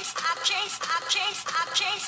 I can't, I can't, I can't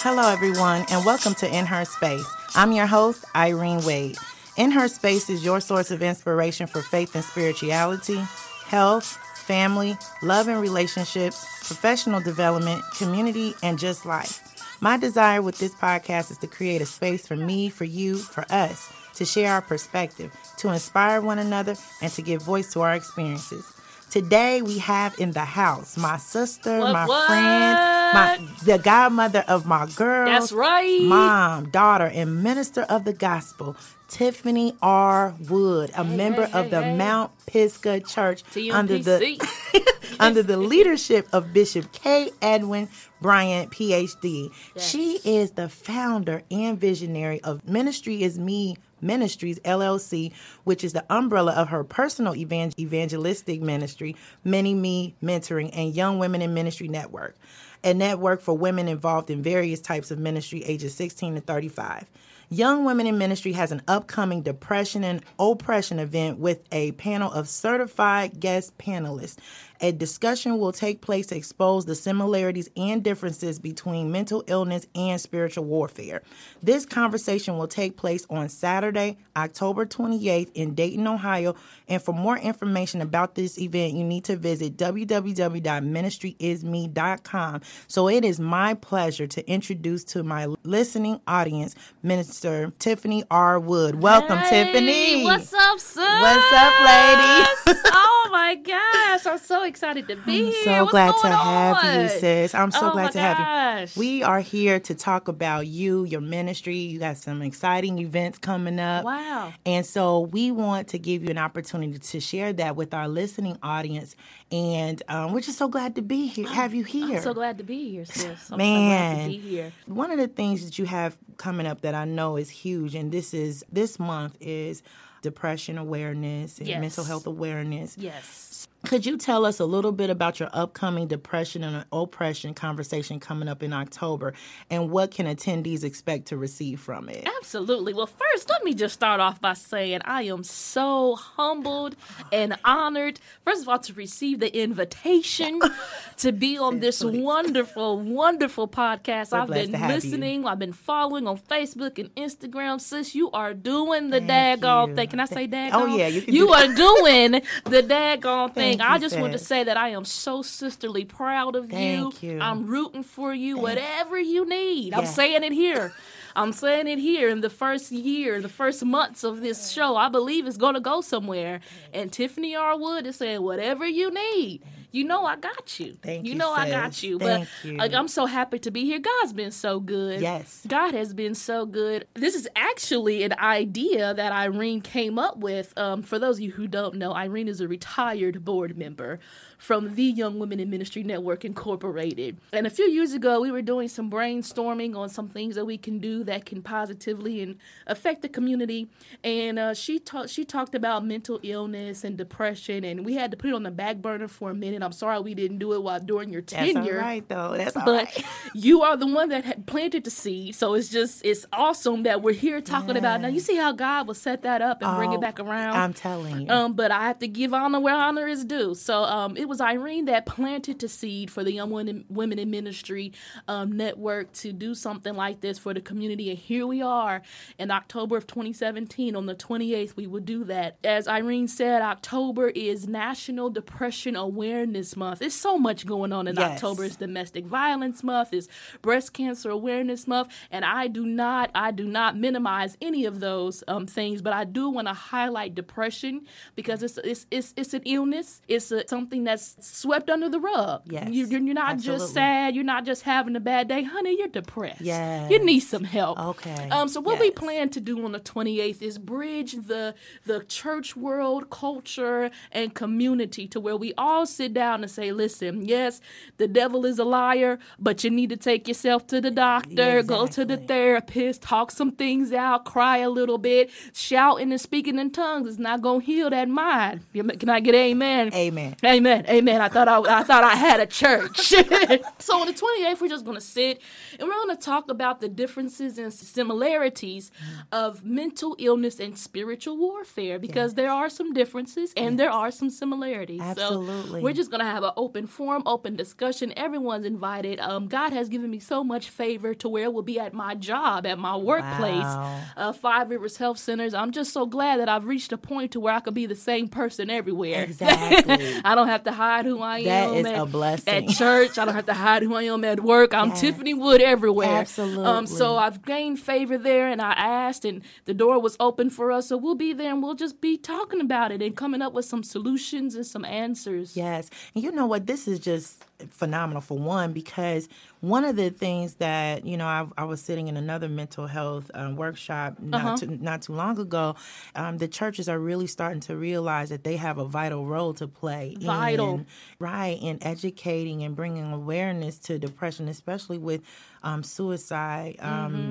Hello, everyone, and welcome to In Her Space. I'm your host, Irene Wade. In Her Space is your source of inspiration for faith and spirituality, health, family, love and relationships, professional development, community, and just life. My desire with this podcast is to create a space for me, for you, for us to share our perspective, to inspire one another, and to give voice to our experiences. Today we have in the house my sister, What, my what? friend, my the godmother of my girl. That's right. Mom, daughter, and minister of the gospel, Tiffany R. Wood, a member hey, of the hey, hey. Mount Pisgah Church under the TMPC. under the leadership of Bishop K. Edwin Bryant, PhD. Yes. She is the founder and visionary of Ministry is Me Ministries LLC, which is the umbrella of her personal evan- evangelistic ministry, Many Me Mentoring, and Young Women in Ministry Network, a network for women involved in various types of ministry ages 16 to 35. Young Women in Ministry has an upcoming depression and oppression event with a panel of certified guest panelists. A discussion will take place to expose the similarities and differences between mental illness and spiritual warfare. This conversation will take place on Saturday, October 28th in Dayton, Ohio. And for more information about this event, you need to visit www.ministryisme.com. So it is my pleasure to introduce to my listening audience Minister Tiffany R. Wood. Welcome, Hey, Tiffany. What's up, sis? What's up, lady? oh my gosh, I'm so excited to be I'm here. so What's glad to have you, sis. I'm so Oh glad to have you. We are here to talk about you, your ministry. You got some exciting events coming up. Wow. And so we want to give you an opportunity to share that with our listening audience. And um, we're just so glad to be here, have you here. I'm so glad to be here, sis. I'm so glad Man. to be here. One of the things that you have coming up that I know is huge, and this is this month is depression awareness and Yes. mental health awareness. Yes. Could you tell us a little bit about your upcoming depression and oppression conversation coming up in October and what can attendees expect to receive from it? Absolutely. Well, first, let me just start off by saying I am so humbled and honored, first of all, to receive the invitation to be on this wonderful, wonderful podcast. We're I've been have you. listening, I've been following on Facebook and Instagram. Sis, you are doing the Thank daggone you. thing. Can I say daggone? Oh, yeah, you can You are doing the daggone thing. Thank I just want to say that I am so sisterly proud of Thank you. you. I'm rooting for you, whatever you need. I'm saying it here. I'm saying it here in the first year, the first months of this show. I believe it's going to go somewhere. And Tiffany R. Wood is saying, whatever you need. You know I got you. Thank you you, know I got you. Thank but you. like I'm so happy to be here. God's been so good. Yes. God has been so good. This is actually an idea that Irene came up with. Um, for those of you who don't know, Irene is a retired board member from the Young Women in Ministry Network Incorporated. And a few years ago, we were doing some brainstorming on some things that we can do that can positively and affect the community. And uh, she talked she talked about mental illness and depression, and we had to put it on the back burner for a minute. I'm sorry we didn't do it while during your tenure. That's all right, though. That's all but right. you are the one that had planted the seed. So it's just it's awesome that we're here talking about. it. Now you see how God will set that up and bring Oh, it back around. I'm telling you. Um, but I have to give honor where honor is due. So um, it was Irene that planted the seed for the Young Women, Women in Ministry um, Network to do something like this for the community. And here we are in October of 2017. On the 28th, we will do that. As Irene said, October is National Depression Awareness Month. It's so much going on in Yes. October. It's Domestic Violence Month. It's Breast Cancer Awareness Month. And I do not, I do not minimize any of those um, things, but I do want to highlight depression because it's it's it's, it's an illness. It's a, something that's swept under the rug. Yes, you, you're, you're not absolutely. just sad. You're not just having a bad day, honey. You're depressed. Yes. you need some help. Okay, Um. So what we plan to do on the 28th is bridge the the church world, culture, and community to where we all sit down and say, listen, yes, the devil is a liar, but you need to take yourself to the doctor, go to the therapist, talk some things out, cry a little bit, shouting and speaking in tongues is not gonna heal that mind. Can I get amen? Amen. Amen. Amen. I thought I, I thought I had a church. so on the 28th, we're just going to sit and we're going to talk about the differences and similarities of mental illness and spiritual warfare because Yes. there are some differences and there are some similarities. Absolutely. So we're just going to have an open forum, open discussion. Everyone's invited. Um, God has given me so much favor to where it will be at my job, at my workplace, Wow. uh, Five Rivers Health Centers. I'm just so glad that I've reached a point to where I could be the same person everywhere. Exactly. I don't have to hide who I That am. is at, a blessing. At church, I don't have to hide who I am at work. I'm Yes. Tiffany Wood everywhere. Absolutely. Um, so I've gained favor there, and I asked, and the door was open for us. So we'll be there, and we'll just be talking about it and coming up with some solutions and some answers. Yes. And you know what? This is just phenomenal for one, because one of the things that, you know, I, I was sitting in another mental health um, workshop not, Uh-huh. too, not too long ago. Um, the churches are really starting to realize that they have a vital role to play. Vital. In, right. In educating and bringing awareness to depression, especially with um, suicide um,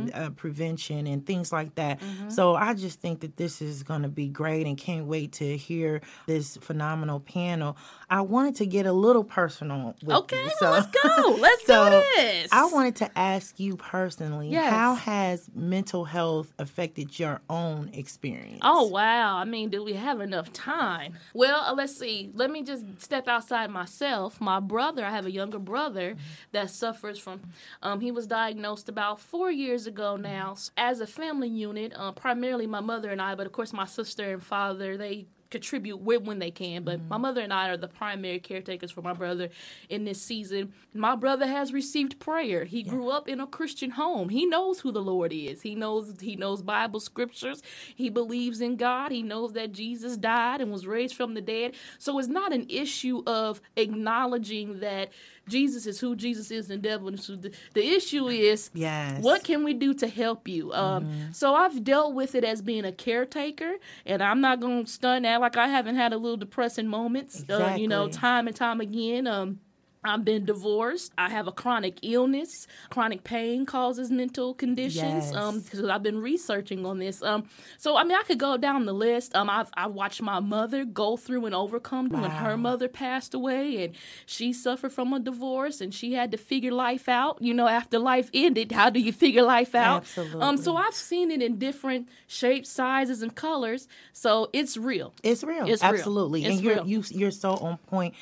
Mm-hmm. uh, prevention and things like that. So I just think that this is going to be great and can't wait to hear this phenomenal panel. I wanted to get a little personal with Okay, you. well, let's go. Let's so do this. I wanted to ask you personally, Yes. how has mental health affected your own experience? Oh wow! I mean, do we have enough time? Well, uh, let's see. Let me just step outside myself. My brother, I have a younger brother that suffers from. Um, he was diagnosed about four years ago now as a family unit. Uh, primarily my mother and I, but of course my sister and father they contribute when, when they can. But my mother and I are the primary caretakers for my brother in this season. My brother has received prayer. He grew up in a Christian home. He knows who the Lord is. He knows he knows Bible scriptures. He believes in God. He knows that Jesus died and was raised from the dead. So it's not an issue of acknowledging that Jesus is who Jesus is and the devil is who the, the issue is Yes. what can we do to help you? Um, So I've dealt with it as being a caretaker, and I'm not going to stun that like I haven't had a little depressing moments. Uh, you know, time and time again. Um, I've been divorced. I have a chronic illness. Chronic pain causes mental conditions. Yes. Um, because I've been researching on this. Um, so I mean, I could go down the list. Um, I've I watched my mother go through and overcome when her mother passed away, and she suffered from a divorce, and she had to figure life out. You know, after life ended, how do you figure life out? Absolutely. Um, so I've seen it in different shapes, sizes, and colors. So it's real. It's real. It's real. Absolutely. It's and you're real. you you're so on point.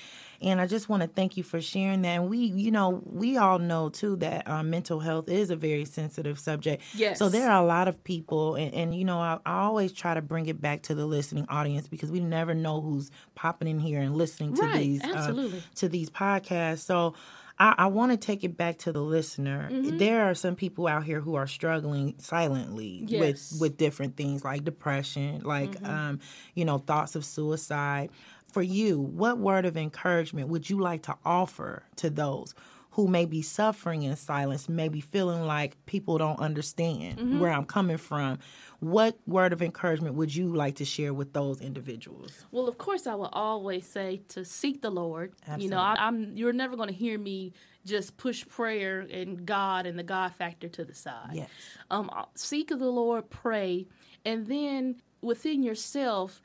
And I just want to thank you for sharing that. And we, you know, we all know too that um, mental health is a very sensitive subject. Yes. So there are a lot of people, and, and you know, I, I always try to bring it back to the listening audience because we never know who's popping in here and listening to Right, these um, absolutely. to these podcasts. So I, I want to take it back to the listener. Mm-hmm. There are some people out here who are struggling silently Yes. with with different things like depression, like Mm-hmm. um, you know, thoughts of suicide. For you, what word of encouragement would you like to offer to those who may be suffering in silence, maybe feeling like people don't understand Mm-hmm. where I'm coming from? What word of encouragement would you like to share with those individuals? Well, of course, I will always say to seek the Lord. You know, I, I'm you're never going to hear me just push prayer and God and the God factor to the side. Yes. Um, seek the Lord, pray, and then within yourself.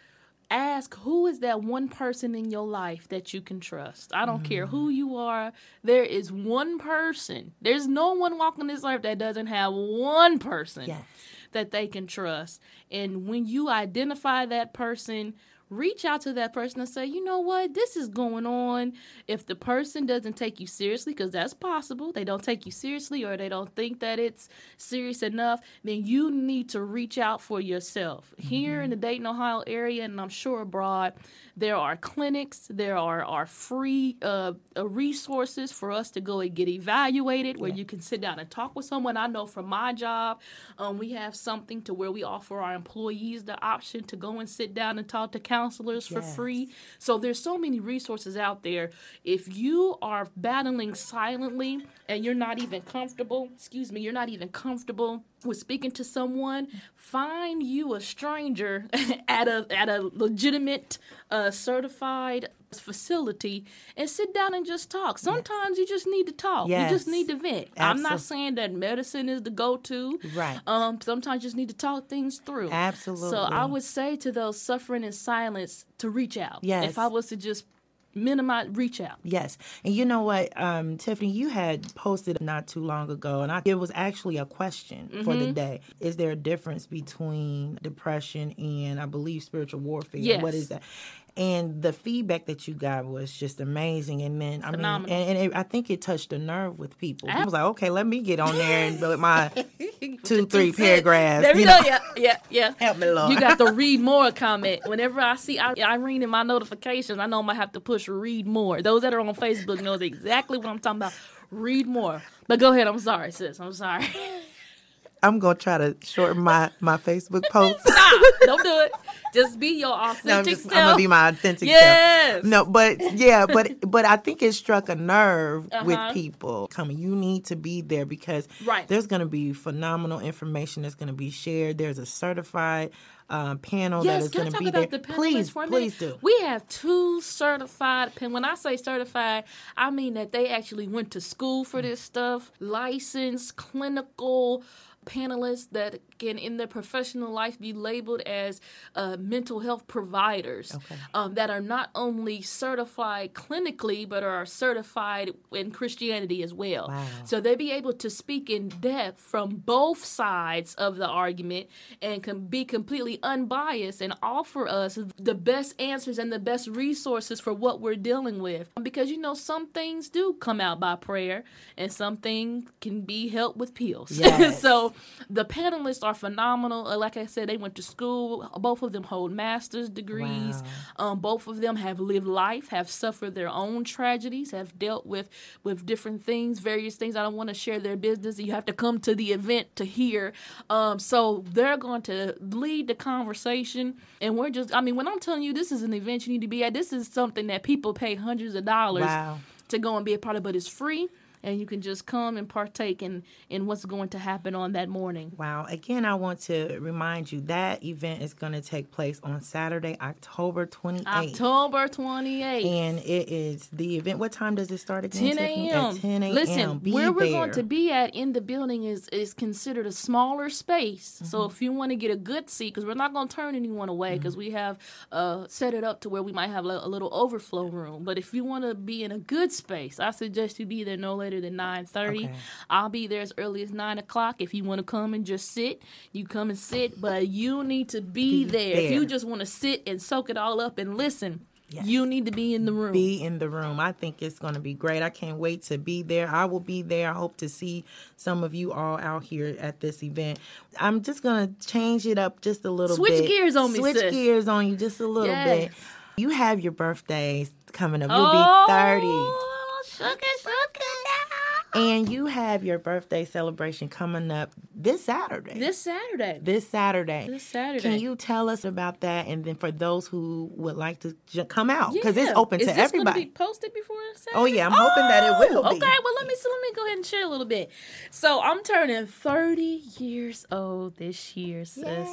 Ask who is that one person in your life that you can trust. I don't care who mm. you are. There is one person. There's no one walking this earth that doesn't have one person Yes. That they can trust. And when you identify that person, reach out to that person and say, you know what, this is going on. If the person doesn't take you seriously, because that's possible, they don't take you seriously or they don't think that it's serious enough, then you need to reach out for yourself. Here in the Dayton, Ohio area, and I'm sure abroad, there are clinics, there are, are free uh, uh, resources for us to go and get evaluated where you can sit down and talk with someone. I know from my job, um, we have something to where we offer our employees the option to go and sit down and talk to counselors for Yes. free. So there's so many resources out there. If you are battling silently and you're not even comfortable, excuse me, you're not even comfortable with speaking to someone, find you a stranger at a at a legitimate uh, certified facility and sit down and just talk. Sometimes you just need to talk. You just need to vent. I'm not saying that medicine is the go-to. Right. Um sometimes you just need to talk things through. Absolutely. So I would say to those suffering in silence to reach out. Yes. If I was to just minimize, reach out. Yes. And you know what, um, Tiffany, you had posted not too long ago, and I, it was actually a question for Mm-hmm. the day. Is there a difference between depression and, I believe, spiritual warfare? Yes. What is that? And the feedback that you got was just amazing. And then, I Phenomenal. mean, and, and it, I think it touched a nerve with people. I was like, okay, let me get on there and with my two, three paragraphs. There we you go. know. Yeah, yeah, yeah. Help me, Lord. You got the read more comment. Whenever I see I- Irene in my notifications, I know I'm gonna have to push read more. Those that are on Facebook knows exactly what I'm talking about. Read more. But go ahead. I'm sorry, sis. I'm sorry. I'm going to try to shorten my, my Facebook post. Stop. Don't do it. Just be your authentic No, I'm just self. I'm gonna be my authentic Yes. self. No, but yeah, but but I think it struck a nerve Uh-huh. with people coming. You need to be there because Right. there's gonna be phenomenal information that's gonna be shared. There's a certified uh, panel that Yes, is can I gonna be about there. the please, please do. We have two certified pen. When I say certified, I mean that they actually went to school for this stuff, licensed clinical panelists that can in their professional life be labeled as uh, mental health providers um, that are not only certified clinically but are certified in christianity as well Wow. so they be able to speak in depth from both sides of the argument and can be completely unbiased and offer us the best answers and the best resources for what we're dealing with. Because you know, some things do come out by prayer and some things can be helped with pills. Yes. so the panelists are phenomenal. Uh, Like I said, they went to school. Both of them hold master's degrees. Um, both of them have lived life, have suffered their own tragedies, have dealt with with different things, various things. I don't want to share their business. You have to come to the event to hear. Um, so they're going to lead the conversation, and we're just. I mean, when I'm telling you this is an event you need to be at, this is something that people pay hundreds of dollars Wow. to go and be a part of, but it's free. And you can just come and partake in, in what's going to happen on that morning. Wow. Again, I want to remind you that event is going to take place on Saturday, October 28th. October 28th. And it is the event. What time does it start again? 10 a.m. 10 a.m. Listen, Be where we're going to be at in the building is is considered a smaller space. So Mm-hmm. if you want to get a good seat, because we're not going to turn anyone away, because Mm-hmm. we have uh, set it up to where we might have a, a little overflow room. But if you want to be in a good space, I suggest you be there no later than nine thirty. Okay. I'll be there as early as nine o'clock. If you want to come and just sit, you come and sit. But you need to be, Be there. If you just want to sit and soak it all up and listen. Yes. You need to be in the room. be in the room. I think it's going to be great. I can't wait to be there. I will be there. I hope to see some of you all out here at this event. I'm just going to change it up just a little Switch bit. gears on me, Switch sis. gears on you just a little Yes. bit. You have your birthdays coming up. You'll oh, be 30. Sugar, sugar. And you have your birthday celebration coming up this Saturday. This Saturday. this Saturday. This Saturday. Can you tell us about that? And then for those who would like to j- come out, because Yeah. it's open Is to everybody. be posted before Saturday? Oh, yeah, I'm hoping that it will Oh, be. Okay, well let me so let me go ahead and share a little bit. So I'm turning 30 years old this year, sis.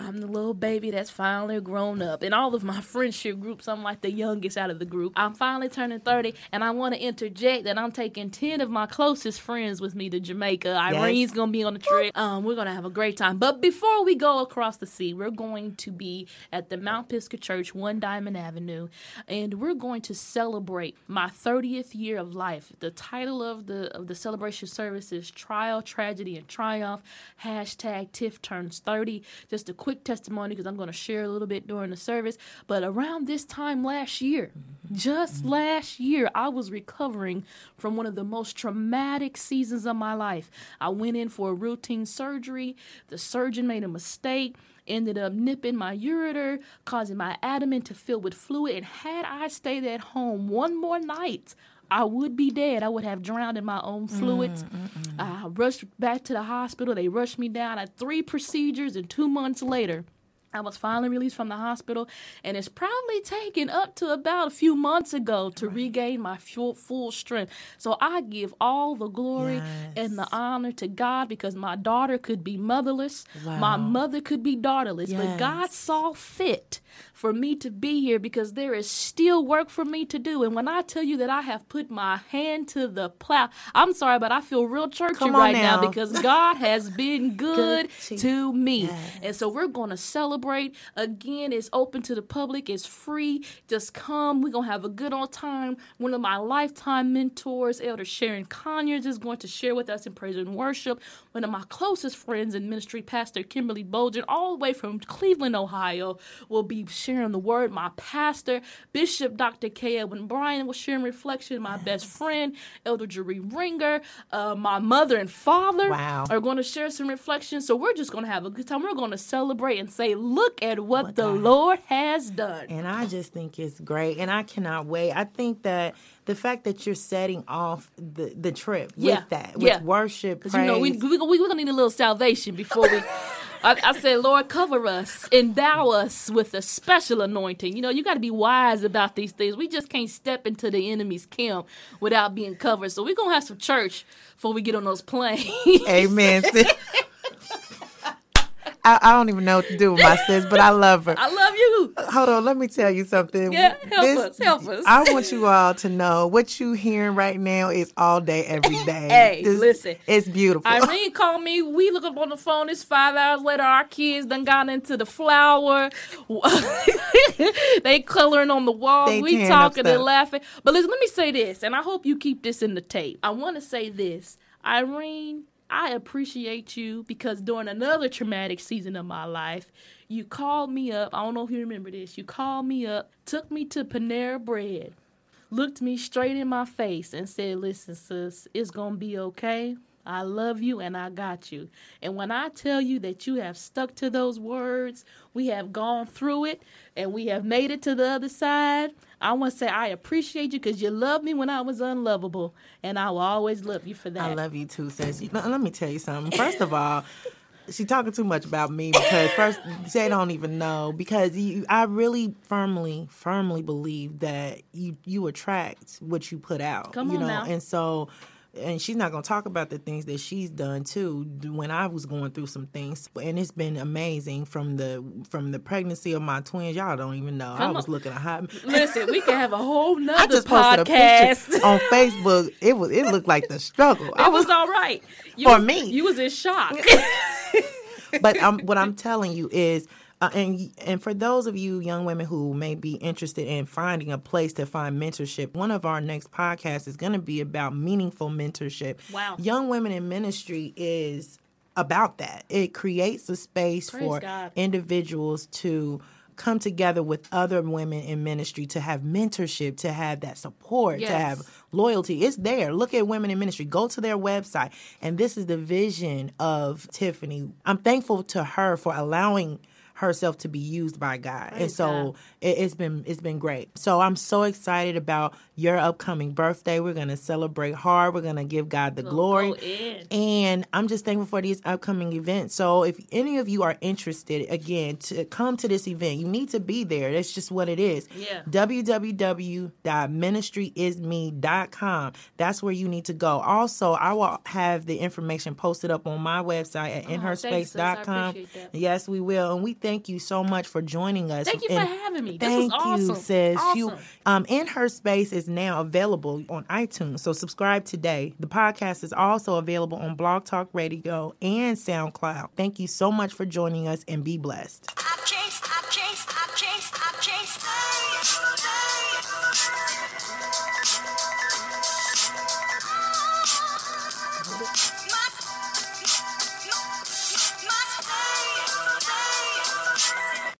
I'm the little baby that's finally grown up. In all of my friendship groups, I'm like the youngest out of the group. I'm finally turning 30, and I want to interject that I'm taking 10 of my closest friends with me to Jamaica. Irene's gonna be on the trip. Um, we're gonna have a great time. But before we go across the sea, we're going to be at the Mount Pisgah Church, One Diamond Avenue, and we're going to celebrate my 30th year of life. The title of the of the celebration service is Trial, Tragedy, and Triumph. Hashtag Tiff turns 30. Just a quick testimony because I'm going to share a little bit during the service. But around this time last year, just last year, I was recovering from one of the most traumatic seasons of my life. I went in for a routine surgery. The surgeon made a mistake, ended up nipping my ureter, causing my abdomen to fill with fluid. And had I stayed at home one more night, I would be dead. I would have drowned in my own fluids. Mm, mm, mm, I rushed back to the hospital. They rushed me down. I had three procedures, and two months later, I was finally released from the hospital, and it's probably taken up to about a few months ago to regain my full, full strength. So I give all the glory and the honor to God because my daughter could be motherless, my mother could be daughterless, but God saw fit for me to be here because there is still work for me to do. And when I tell you that I have put my hand to the plow, I'm sorry, but I feel real churchy right now. now. because God has been good, Good to- to me. Yes. And so we're going to celebrate celebrate. Again, it's open to the public, it's free. Just come. We're going to have a good old time. One of my lifetime mentors, Elder Sharon Conyers, is going to share with us in praise and worship. One of my closest friends in ministry, Pastor Kimberly Bolger, all the way from Cleveland, Ohio, will be sharing the word. My pastor, Bishop Dr. K. Edwin Bryant, will share in reflection. My best friend, Elder Jerry Ringer, uh, my mother and father Wow. are going to share some reflections. So we're just going to have a good time. We're going to celebrate and say, look at what the Lord has done. And I just think it's great. And I cannot wait. I think that the fact that you're setting off the, the trip Yeah. with that, with Yeah. worship, Because, you know, we, we, we, we're going to need a little salvation before we. I, I said, Lord, cover us, endow us with a special anointing. You know, you got to be wise about these things. We just can't step into the enemy's camp without being covered. So we're going to have some church before we get on those planes. Amen. I, I don't even know what to do with my sis, but I love her. I love you. Hold on, let me tell you something. Yeah, help us, help us. I want you all to know what you hearing right now is all day, every day. Hey, listen. It's beautiful. Irene called me. We look up on the phone. It's five hours later. Our kids done got into the flour. they coloring on the wall. They we talking and laughing. But listen, let me say this, and I hope you keep this in the tape. I want to say this, Irene. I appreciate you because during another traumatic season of my life, you called me up. I don't know if you remember this. You called me up, took me to Panera Bread, looked me straight in my face, and said, Listen, sis, it's going to be okay. I love you and I got you. And when I tell you that you have stuck to those words, we have gone through it and we have made it to the other side. I want to say I appreciate you because you loved me when I was unlovable, and I will always love you for that. I love you too, sis. Let me tell you something. First of all, she talking too much about me because first they don't even know because you, I really firmly, firmly believe that you you attract what you put out. Come you on know, now. and so. And she's not gonna talk about the things that she's done too. When I was going through some things, and it's been amazing from the from the pregnancy of my twins. Y'all don't even know. I was on. looking a hot. Listen, we can have a whole I nother just posted podcast. on Facebook. It was it looked like the struggle. I It was all right. You For was- me. You was in shock. but um, what I'm telling you is, uh, and and for those of you young women who may be interested in finding a place to find mentorship, one of our next podcasts is going to be about meaningful mentorship. Wow. young women in ministry is about that. It creates a space Praise for God. individuals to come together with other women in ministry to have mentorship, to have that support, to have loyalty. It's there. Look at Women in Ministry. Go to their website. And this is the vision of Tiffany. I'm thankful to her for allowing herself to be used by God. and so God. it, it's been it's been great. So I'm so excited about your upcoming birthday. We're gonna celebrate hard. We're gonna give God the glory. go in. And I'm just thankful for these upcoming events. So if any of you are interested, again, to come to this event, you need to be there. That's just what it is. Yeah. www.ministryisme.com. That's where you need to go. Also, I will have the information posted up on my website at Oh, thanks, sis. I inherspace.com. Yes, we will. And we thank you so much for joining us. Thank you for And having me. This Thank was awesome. you, sis. You, um, In Her Space is now available on iTunes, so subscribe today. The podcast is also available on Blog Talk Radio and SoundCloud. Thank you so much for joining us, and be blessed.